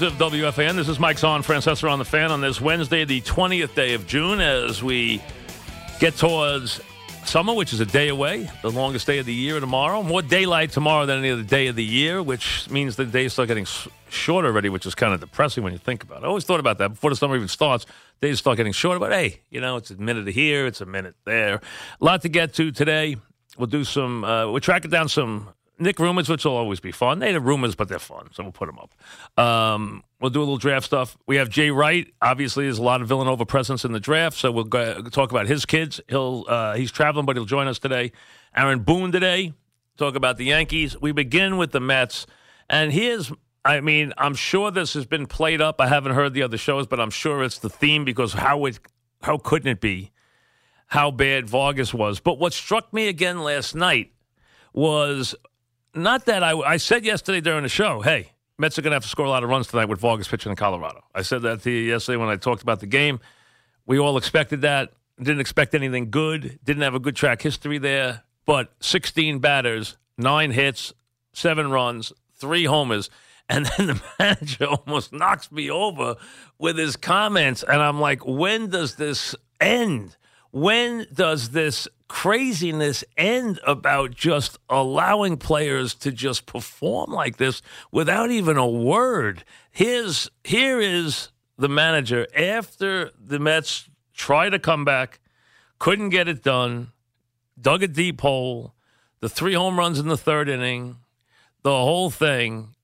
Of WFAN, this is Mike Zahn, Francesa on the fan on this Wednesday, the 20th day of June, as we get towards summer, which is a day away, the longest day of the year tomorrow. More daylight tomorrow than any other day of the year, which means the days start getting shorter already, which is kind of depressing when you think about it. I always thought about that before the summer even starts. Days start getting shorter, but hey, you know, it's a minute here, it's a minute there. A lot to get to today. We'll do some, uh, we're tracking down some Knick rumors, which will always be fun. They're rumors, but they're fun, so we'll put them up. Um, we'll do a little draft stuff. We have Jay Wright. Obviously, there's a lot of Villanova presence in the draft, so we'll go, talk about his kids. He'll uh, he's traveling, but he'll join us today. Aaron Boone today. Talk about the Yankees. We begin with the Mets, and here's. I mean, I'm sure this has been played up. I haven't heard the other shows, but I'm sure it's the theme because how it how couldn't it be how bad Vargas was? But what struck me again last night was not that I, I said yesterday during the show, hey, Mets are going to have to score a lot of runs tonight with Vargas pitching in Colorado. I said that to you yesterday when I talked about the game. We all expected that. Didn't expect anything good. Didn't have a good track history there. But 16 batters, nine hits, seven runs, three homers. And then the manager almost knocks me over with his comments. And I'm like, when does this end? When does this craziness end about just allowing players to just perform like this without even a word? Here's, here is the manager after the Mets try to come back, couldn't get it done, dug a deep hole, the three home runs in the third inning, the whole thing,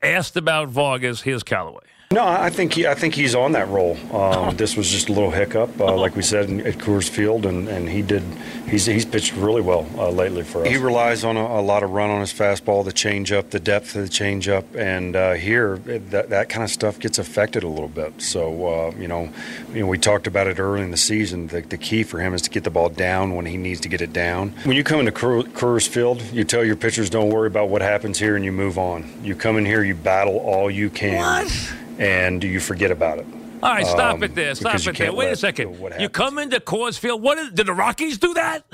asked about Vargas. Here's Callaway. No, I think he, I think he's on that roll. Um, this was just a little hiccup, uh, like we said at Coors Field, and, and he did. He's he's pitched really well uh, lately for us. He relies on a, a, lot of run on his fastball, the changeup, the depth of the changeup, and uh, here that that kind of stuff gets affected a little bit. So uh, you know, you know, we talked about it early in the season. The, the, key for him is to get the ball down when he needs to get it down. When you come into Coors Field, you tell your pitchers, "Don't worry about what happens here," and you move on. You come in here, you battle all you can. What? And you forget about it. All right, stop um, it there. Stop it there. Wait a second. You come into Coors Field. What is, did the Rockies do that?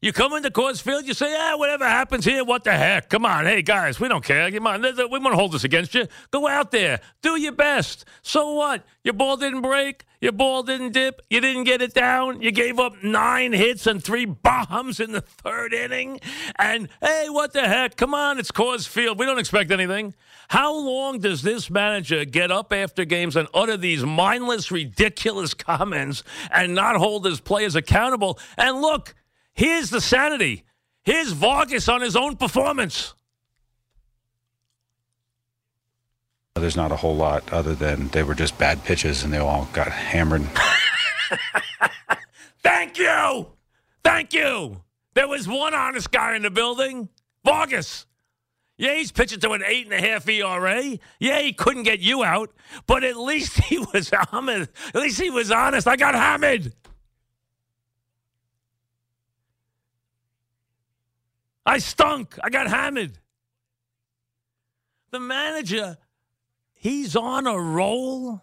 You come into Coors Field, you say, "Yeah, whatever happens here, what the heck? Come on, hey guys, we don't care. Come on, we won't hold this against you. Go out there, do your best. So what? Your ball didn't break, your ball didn't dip, you didn't get it down, you gave up nine hits and three bombs in the third inning, and hey, what the heck? Come on, it's Coors Field. We don't expect anything. How long does this manager get up after games and utter these mindless, ridiculous comments and not hold his players accountable? And look." Here's the sanity. Here's Vargas on his own performance. There's not a whole lot other than they were just bad pitches and they all got hammered. Thank you. Thank you. There was one honest guy in the building, Vargas. Yeah, he's pitching to an eight and a half ERA. Yeah, he couldn't get you out, but at least he was honest. At least he was honest. I got hammered. I stunk. I got hammered. The manager, he's on a roll.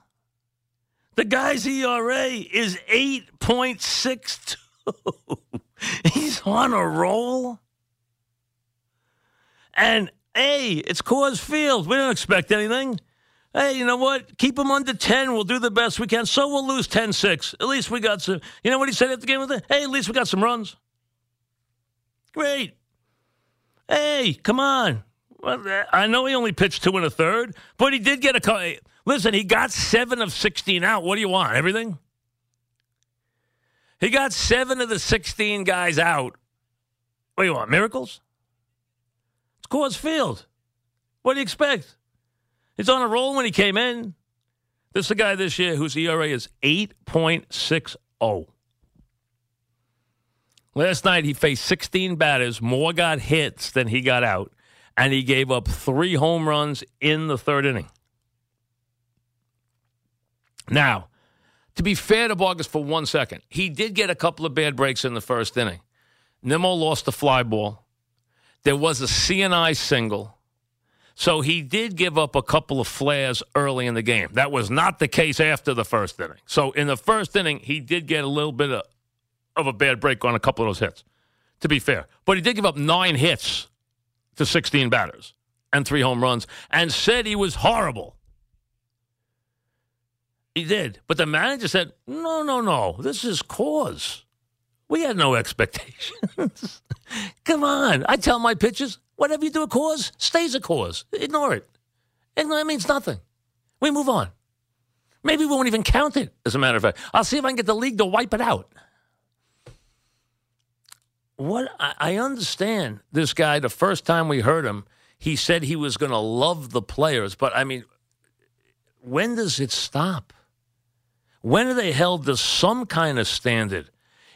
The guy's ERA is 8.62. he's on a roll. And hey, it's Coors Field. We don't expect anything. Hey, you know what? Keep him under 10. We'll do the best we can. So we'll lose 10 6. At least we got some. You know what he said at the game? Hey, at least we got some runs. Great. Hey, come on. I know he only pitched two and a third, but he did get a. Listen, he got seven of 16 out. What do you want? Everything? He got seven of the 16 guys out. What do you want? Miracles? It's Coors Field. What do you expect? He's on a roll when he came in. This is a guy this year whose ERA is 8.60. Last night he faced 16 batters, more got hits than he got out, and he gave up three home runs in the third inning. Now, to be fair to Vargas for one second, he did get a couple of bad breaks in the first inning. Nimmo lost the fly ball. There was a seeing-eye single. So he did give up a couple of flares early in the game. That was not the case after the first inning. So in the first inning, he did get a little bit of of a bad break on a couple of those hits, to be fair. But he did give up nine hits to 16 batters. and three home runs and said he was horrible. He did. But the manager said, no, no, no, this is Coors. We had no expectations. Come on. I tell my pitchers, whatever you do a Coors stays a Coors. Ignore it. It means nothing. We move on. Maybe we won't even count it, as a matter of fact. I'll see if I can get the league to wipe it out. What I understand this guy, the first time we heard him, he said he was going to love the players. But I mean, when does it stop? When are they held to some kind of standard?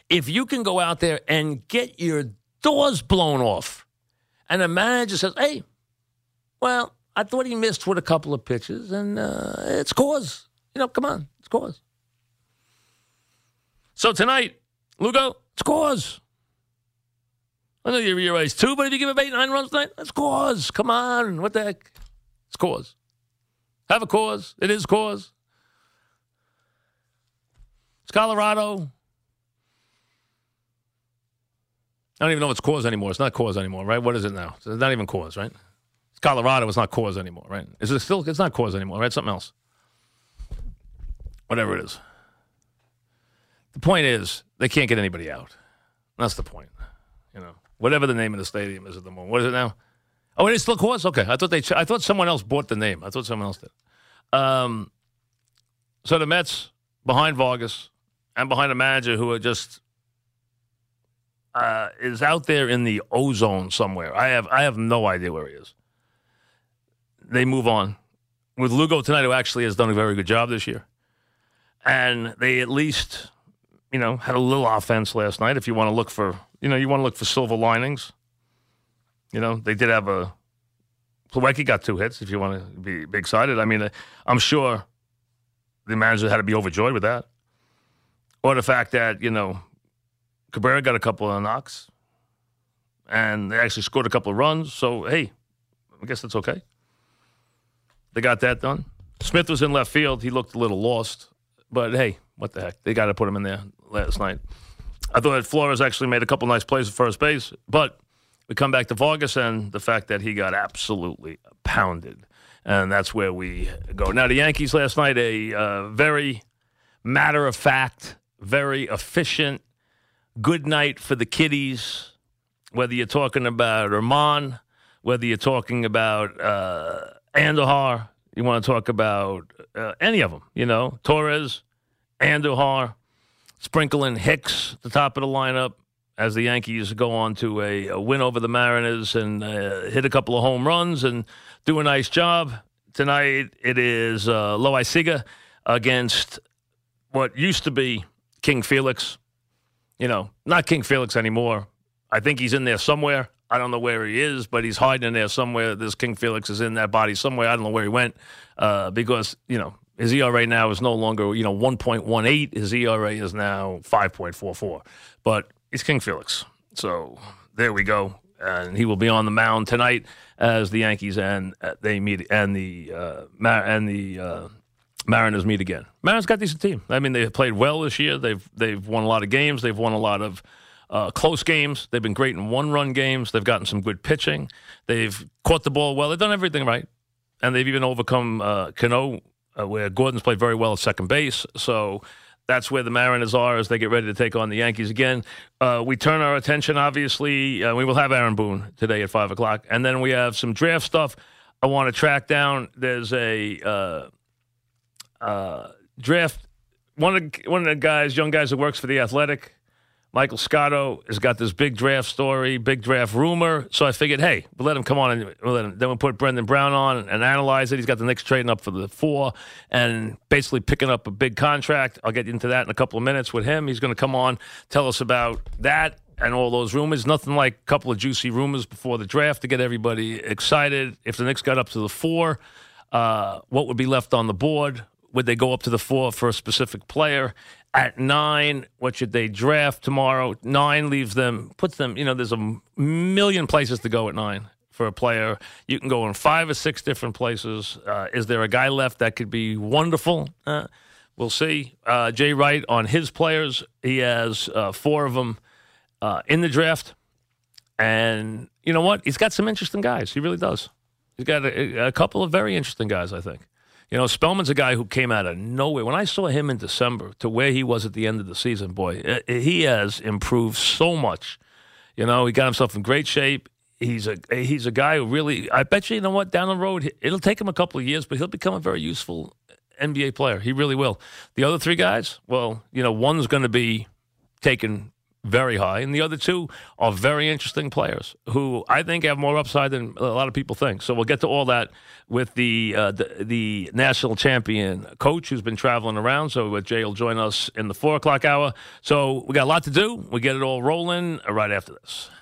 If you can go out there and get your doors blown off, and the manager says, hey, well, I thought he missed with a couple of pitches, and uh, it's Coors. You know, come on, it's Coors. So tonight, Lugo, it's Coors. I know your ERA's two, but if you give him eight, nine runs tonight, that's Coors. Come on. What the heck? It's Coors. Have a Coors. It is Coors. It's Colorado. I don't even know if it's Coors anymore. It's not Coors anymore, right? What is it now? It's not even Coors, right? It's Colorado. It's not Coors anymore, right? Is it still? It's not Coors anymore, right? Something else. Whatever it is. The point is, they can't get anybody out. That's the point. You know whatever the name of the stadium is at the moment. What is it now? Oh, it is still Coors. Okay, I thought they. I thought someone else bought the name. I thought someone else did. Um, so the Mets behind Vargas and behind a manager who are just uh, is out there in the ozone somewhere. I have I have no idea where he is. They move on with Lugo tonight, who actually has done a very good job this year, and they at least you know had a little offense last night. If you want to look for you know, you want to look for silver linings. You know, they did have a. Plawecki got two hits. If you want to be, be excited, I mean, uh, I'm sure the manager had to be overjoyed with that, or the fact that you know Cabrera got a couple of knocks, and they actually scored a couple of runs. So hey, I guess that's okay. They got that done. Smith was in left field. He looked a little lost, but hey, what the heck? They got to put him in there last night. I thought that Flores actually made a couple nice plays at first base, but we come back to Vargas and the fact that he got absolutely pounded. And that's where we go. Now, the Yankees last night, a uh, very matter of fact, very efficient, good night for the kiddies. Whether you're talking about Germán, whether you're talking about uh, you want to talk about uh, any of them, you know, Torres, Andujar, sprinkling Hicks at the top of the lineup as the Yankees go on to a, a win over the Mariners and uh, hit a couple of home runs and do a nice job. Tonight it is uh, Loaisiga against what used to be King Felix. You know, not King Felix anymore. I think he's in there somewhere. I don't know where he is, but he's hiding in there somewhere. This King Felix is in that body somewhere. I don't know where he went uh, because, you know, his ERA now is no longer, you know, 1.18. His ERA is now 5.44. But he's King Felix. So there we go. And he will be on the mound tonight as the Yankees and uh, they meet and the uh, Mar- and the uh, Mariners meet again. Mariners got a decent team. I mean, they've played well this year. They've they've won a lot of games. They've won a lot of uh, close games. They've been great in one run games. They've gotten some good pitching. They've caught the ball well. They've done everything right, and they've even overcome uh, Cano uh, where Gordon's played very well at second base. So that's where the Mariners are as they get ready to take on the Yankees again. Uh, we turn our attention, obviously. Uh, we will have Aaron Boone today at 5 o'clock. And then we have some draft stuff I want to track down. There's a uh, uh draft. One of, one of the guys, young guys that works for The Athletic, Michael Scotto has got this big draft story, big draft rumor. So I figured, hey, we'll let him come on and we'll him, then we'll put Brendan Brown on and, and, analyze it. He's got the Knicks trading up for the four and basically picking up a big contract. I'll get into that in a couple of minutes with him. He's going to come on, tell us about that and all those rumors. Nothing like a couple of juicy rumors before the draft to get everybody excited. If the Knicks got up to the four, uh, what would be left on the board? Would they go up to the four for a specific player? At nine, what should they draft tomorrow? Nine leaves them, puts them, you know, there's a million places to go at nine for a player. You can go in five or six different places. Uh, is there a guy left that could be wonderful? Uh, we'll see. Uh, Jay Wright on his players, he has uh, four of them uh, in the draft. And you know what? He's got some interesting guys. He really does. He's got a, a couple of very interesting guys, I think. You know, Spellman's a guy who came out of nowhere. When I saw him in December to where he was at the end of the season, boy, eh, he has improved so much. You know, he got himself in great shape. He's a he's a guy who really. I bet you, you know what? Down the road, it'll take him a couple of years, but he'll become a very useful NBA player. He really will. The other three guys, well, you know, one's going to be taken very high, and the other two are very interesting players who I think have more upside than a lot of people think. So we'll get to all that with the uh, the, the, national champion coach who's been traveling around. So Jay will join us in the four o'clock hour. So we got a lot to do. We get it all rolling right after this.